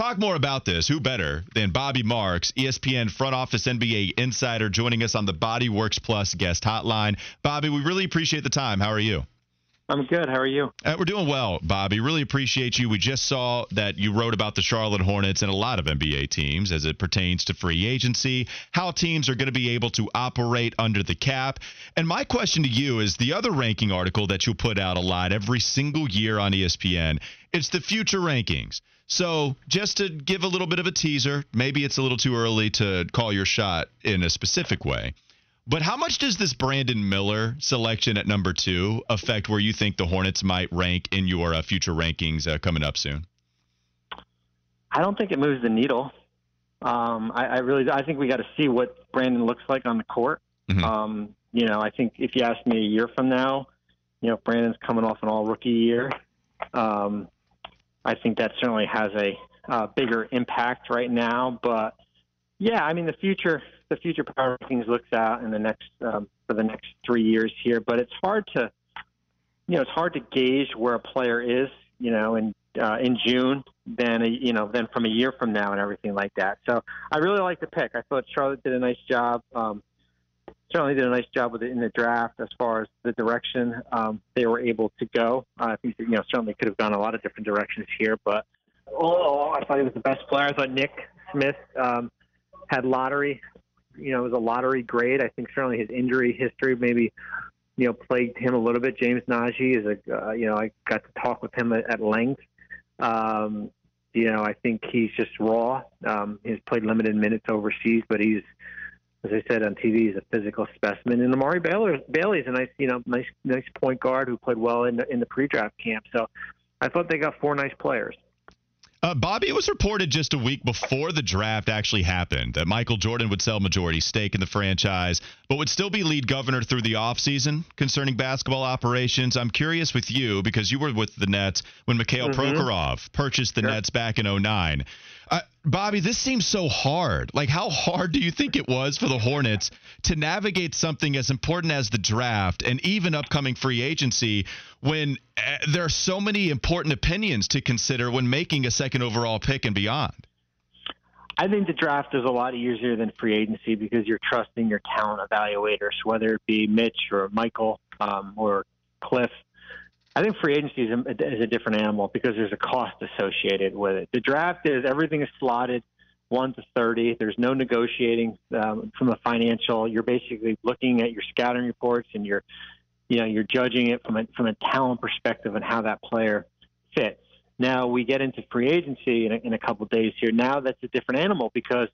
talk more about this, who better than Bobby Marks, ESPN front office NBA insider, joining us on the Body Works Plus guest hotline. Bobby, we really appreciate the time. How are you? I'm good. How are you? Uh, we're doing well, Bobby. Really appreciate you. We just saw that you wrote about the Charlotte Hornets and a lot of NBA teams as it pertains to free agency, how teams are going to be able to operate under the cap. And my question to you is the other ranking article that you'll put out a lot every single year on ESPN. It's the future rankings. So, just to give a little bit of a teaser, maybe it's a little too early to call your shot in a specific way. But how much does this Brandon Miller selection at number two affect where you think the Hornets might rank in your uh, future rankings uh, coming up soon? I don't think it moves the needle. Um, I, I, really, I think we got to see what Brandon looks like on the court. Mm-hmm. Um, you know, I think if you ask me a year from now, you know, Brandon's coming off an all rookie year. Um, I think that certainly has a uh, bigger impact right now. But yeah, I mean, the future the future power rankings looks out in the next um, for the next three years here, but it's hard to you know it's hard to gauge where a player is you know in uh, in June than a, you know than from a year from now and everything like that. So I really like the pick. I thought Charlotte did a nice job. Um, certainly did a nice job with it in the draft as far as the direction um, they were able to go. Uh, I think you know certainly could have gone a lot of different directions here, but oh, I thought he was the best player. I thought Nick Smith um, had lottery you know, it was a lottery grade. I think certainly his injury history maybe, you know, plagued him a little bit. James Nnaji is a, uh, you know, I got to talk with him at, at length. Um, you know, I think he's just raw. Um, he's played limited minutes overseas, but he's, as I said on TV, he's a physical specimen. And Amari Baylor, Bailey's a nice, you know, nice, nice point guard who played well in the, in the pre-draft camp. So I thought they got four nice players. Uh, Bobby, it was reported just a week before the draft actually happened that Michael Jordan would sell majority stake in the franchise, but would still be lead governor through the offseason concerning basketball operations. I'm curious with you because you were with the Nets when Mikhail mm-hmm. Prokhorov purchased the sure. Nets back in 09. Uh, Bobby, this seems so hard. Like, how hard do you think it was for the Hornets to navigate something as important as the draft and even upcoming free agency when uh, there are so many important opinions to consider when making a second overall pick and beyond? I think the draft is a lot easier than free agency because you're trusting your talent evaluators, whether it be Mitch or Michael um, or Cliff. I think free agency is a, is a different animal because there's a cost associated with it. The draft is everything is slotted one to thirty. There's no negotiating um, from a financial. You're basically looking at your scouting reports and you're, you know, you're judging it from a from a talent perspective and how that player fits. Now we get into free agency in a, in a couple of days here. Now that's a different animal because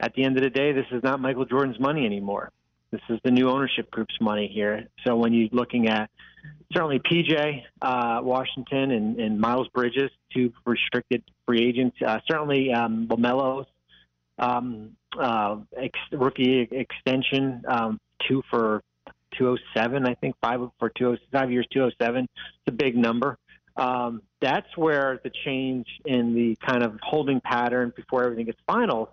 at the end of the day, this is not Michael Jordan's money anymore. This is the new ownership group's money here. So when you're looking at certainly PJ uh, Washington and, and, Miles Bridges, two restricted free agents. Uh, certainly um, Lamelo's um, uh, ex- rookie extension, um, two for 207, I think five for 205 years 207. It's a big number. Um, that's where the change in the kind of holding pattern before everything gets final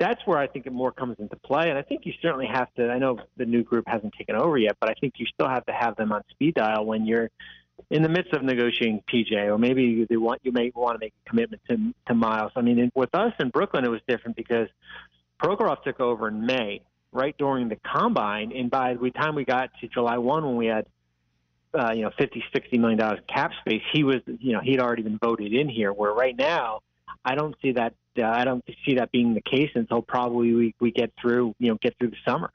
that's where I think it more comes into play. And I think you certainly have to. I know the new group hasn't taken over yet, but I think you still have to have them on speed dial when you're in the midst of negotiating PJ, or maybe they want you may want to make a commitment to to Miles. I mean, with us in Brooklyn, it was different because Prokhorov took over in May, right during the combine, and by the time we got to July one, when we had uh, you know 50, 60 million dollars cap space, he was you know he'd already been voted in here. Where right now, I don't see that uh, I don't see that being the case until probably we, we get through, you know, get through the summer.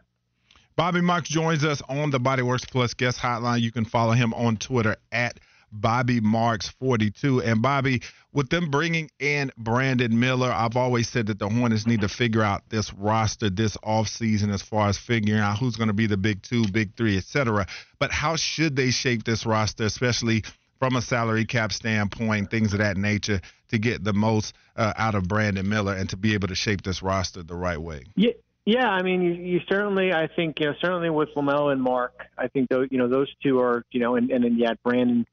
Bobby Marks joins us on the Bodyworks Plus guest hotline. You can follow him on Twitter at Bobby Marks 42. And Bobby, with them bringing in Brandon Miller, I've always said that the Hornets need to figure out this roster this offseason as far as figuring out who's going to be the big two, big three, etc. But how should they shape this roster, especially from a salary cap standpoint, things of that nature, to get the most uh, out of Brandon Miller and to be able to shape this roster the right way. Yeah. Yeah, I mean, you, you certainly, I think, you know, certainly with Lamelo and Mark, I think those, you know, those two are, you know, and, and then add Brandon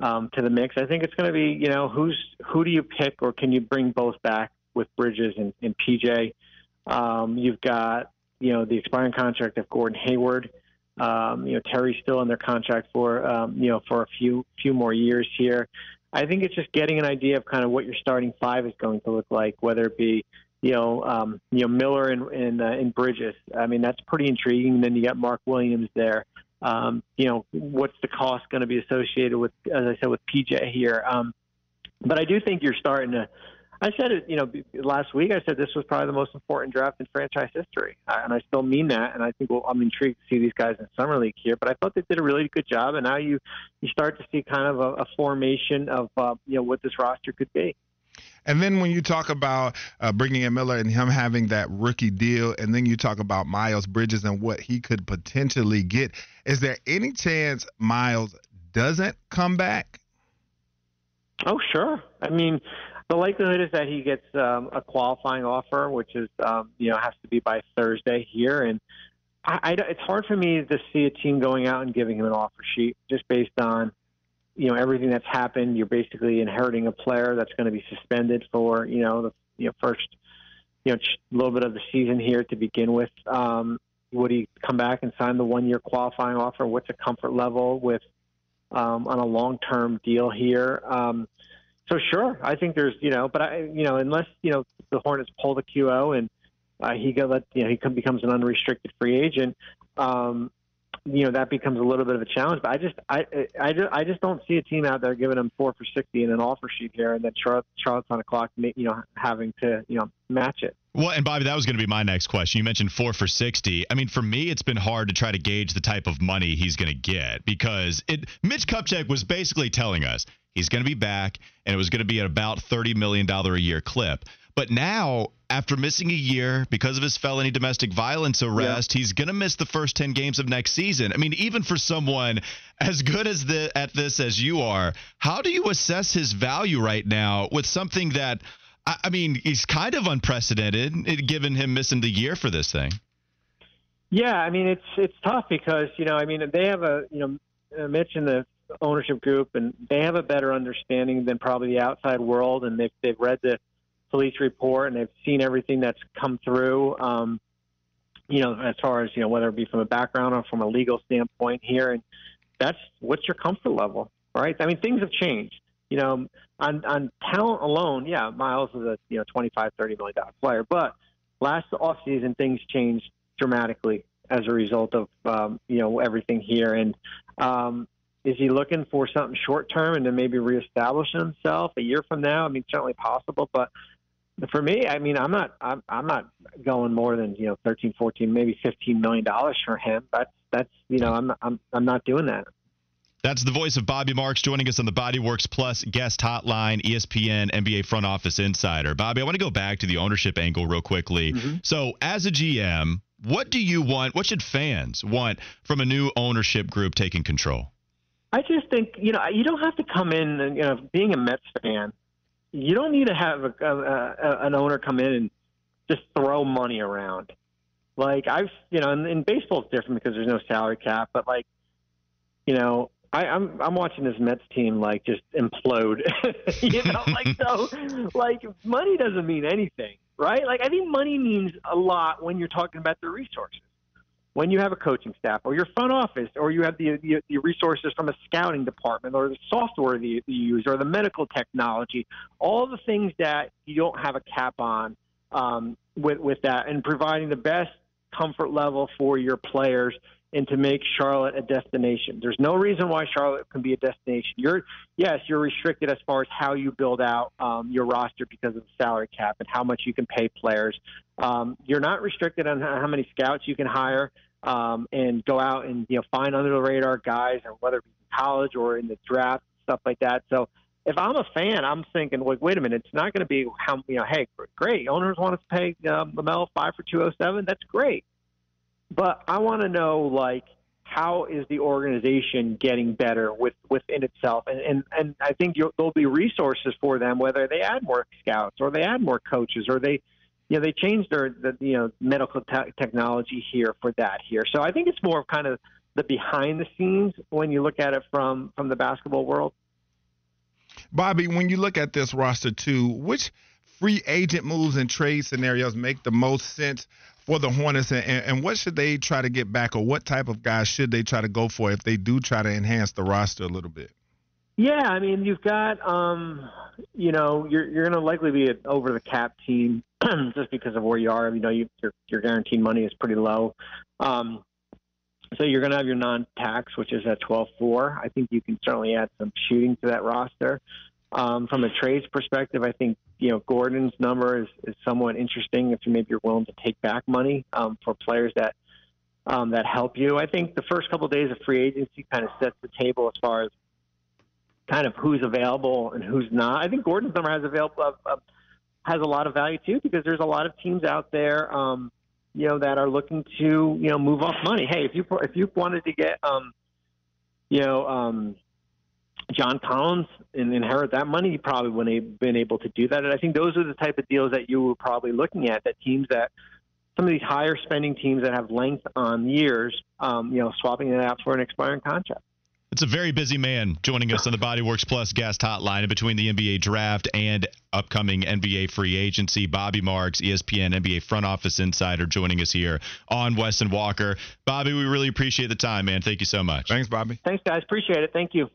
um, to the mix. I think it's going to be, you know, who's who do you pick, or can you bring both back with Bridges and, and PJ? Um, you've got, you know, the expiring contract of Gordon Hayward. Um, you know, Terry's still in their contract for, um, you know, for a few few more years here. I think it's just getting an idea of kind of what your starting five is going to look like, whether it be you know um, you know Miller and and, uh, and Bridges. I mean that's pretty intriguing. Then you got Mark Williams there. Um, you know what's the cost going to be associated with, as I said, with PJ here. Um, but I do think you're starting to I said it, you know, last week. I said this was probably the most important draft in franchise history, and I still mean that. And I think well, I'm intrigued to see these guys in summer league here. But I thought they did a really good job, and now you you start to see kind of a, a formation of uh, you know what this roster could be. And then when you talk about uh, bringing in Miller and him having that rookie deal, and then you talk about Miles Bridges and what he could potentially get, is there any chance Miles doesn't come back? Oh, sure. I mean, the likelihood is that he gets um, a qualifying offer, which is um, you know has to be by Thursday here, and I, I, it's hard for me to see a team going out and giving him an offer sheet just based on you know everything that's happened. You're basically inheriting a player that's going to be suspended for you know the you know first you know little bit of the season here to begin with. Um, would he come back and sign the one year qualifying offer? What's a comfort level with um, on a long term deal here? Um, so sure, I think there's you know, but I you know unless you know the Hornets pull the QO and uh, he go let you know he becomes an unrestricted free agent, um, you know that becomes a little bit of a challenge. But I just I I just, I just don't see a team out there giving him four for sixty in an offer sheet here, and then Charlotte Charlotte's on the clock, you know, having to you know match it. Well, and Bobby, that was going to be my next question. You mentioned four for 60. I mean, for me, it's been hard to try to gauge the type of money he's going to get because it, Mitch Kupchak was basically telling us He's going to be back, and it was going to be at about $30 million a year clip. But now, after missing a year because of his felony domestic violence arrest, yeah. he's going to miss the first 10 games of next season. I mean, even for someone as good as the, at this as you are, how do you assess his value right now with something that, I, I mean, he's kind of unprecedented eh, given him missing the year for this thing? Yeah, I mean, it's it's tough because, you know, I mean, they have a, you know, uh, Mitch and the ownership group, and they have a better understanding than probably the outside world, and they've they've read the police report and they've seen everything that's come through. Um, you know, as far as you know, whether it be from a background or from a legal standpoint here, and that's what's your comfort level, right? I mean, things have changed. You know, on on talent alone, yeah, Miles is a you know twenty five thirty million dollar player, but last offseason things changed dramatically as a result of um, you know everything here, and um, is he looking for something short term and then maybe reestablish himself a year from now? I mean, certainly possible, but for me, I mean, I'm not, I'm, I'm not going more than you know, 13, 14, maybe 15 million dollars for him. That's that's you know, I'm, I'm, I'm not doing that. That's the voice of Bobby Marks joining us on the Bodyworks Plus guest hotline, ESPN NBA front office insider. Bobby, I want to go back to the ownership angle real quickly. Mm-hmm. So, as a GM, what do you want? What should fans want from a new ownership group taking control? I just think you know you don't have to come in and you know being a Mets fan, you don't need to have a, a, a, an owner come in and just throw money around. Like I've you know, in, in baseball it's different because there's no salary cap, but like you know, I, I'm I'm watching this Mets team like just implode. you know, like so like money doesn't mean anything, right? Like I think money means a lot when you're talking about the resources when you have a coaching staff or your front office or you have the, the, the resources from a scouting department or the software that you use or the medical technology, all the things that you don't have a cap on um, with, with that and providing the best comfort level for your players and to make Charlotte a destination. There's no reason why Charlotte can be a destination. You're yes, you're restricted as far as how you build out um, your roster because of the salary cap and how much you can pay players. Um, you're not restricted on how many scouts you can hire um, and go out and you know find under the radar guys, and whether it be in college or in the draft, stuff like that. So if I'm a fan, I'm thinking, like, wait a minute, it's not going to be how you know, hey, great, owners want us to pay um, LaMelo five for two oh seven. That's great but I want to know like how is the organization getting better with within itself? And and, and I think there'll be resources for them whether they add more scouts or they add more coaches or they you know they change their the, you know medical te- technology here for that here. So I think it's more of kind of the behind the scenes when you look at it from from the basketball world. Bobby when you look at this roster too which free agent moves and trade scenarios make the most sense for the Hornets, and, and, what should they try to get back, or what type of guys should they try to go for if they do try to enhance the roster a little bit? Yeah, I mean, you've got, um, you know, you're you're going to likely be an over the cap team just because of where you are. You know, you, your your guaranteed money is pretty low. Um, so you're going to have your non-tax, which is at 12.4. I think you can certainly add some shooting to that roster. Um, from a trades perspective, I think you know Gordon's number is, is somewhat interesting if you maybe you're willing to take back money um, for players that um, that help you. I think the first couple of days of free agency kind of sets the table as far as kind of who's available and who's not. I think Gordon's number has available uh, uh, has a lot of value too because there's a lot of teams out there, um, you know, that are looking to you know move off money. Hey, if you if you wanted to get um, you know um, John Collins and inherit that money, you probably wouldn't have been able to do that. And I think those are the type of deals that you were probably looking at. That teams that some of these higher spending teams that have length on years, um, you know, swapping it out for an expiring contract. It's a very busy man joining us on the Bodyworks Plus guest hotline in between the NBA draft and upcoming NBA free agency. Bobby Marks, ESPN NBA front office insider, joining us here on Wes and Walker. Bobby, we really appreciate the time, man. Thank you so much. Thanks, Bobby. Thanks, guys. Appreciate it. Thank you.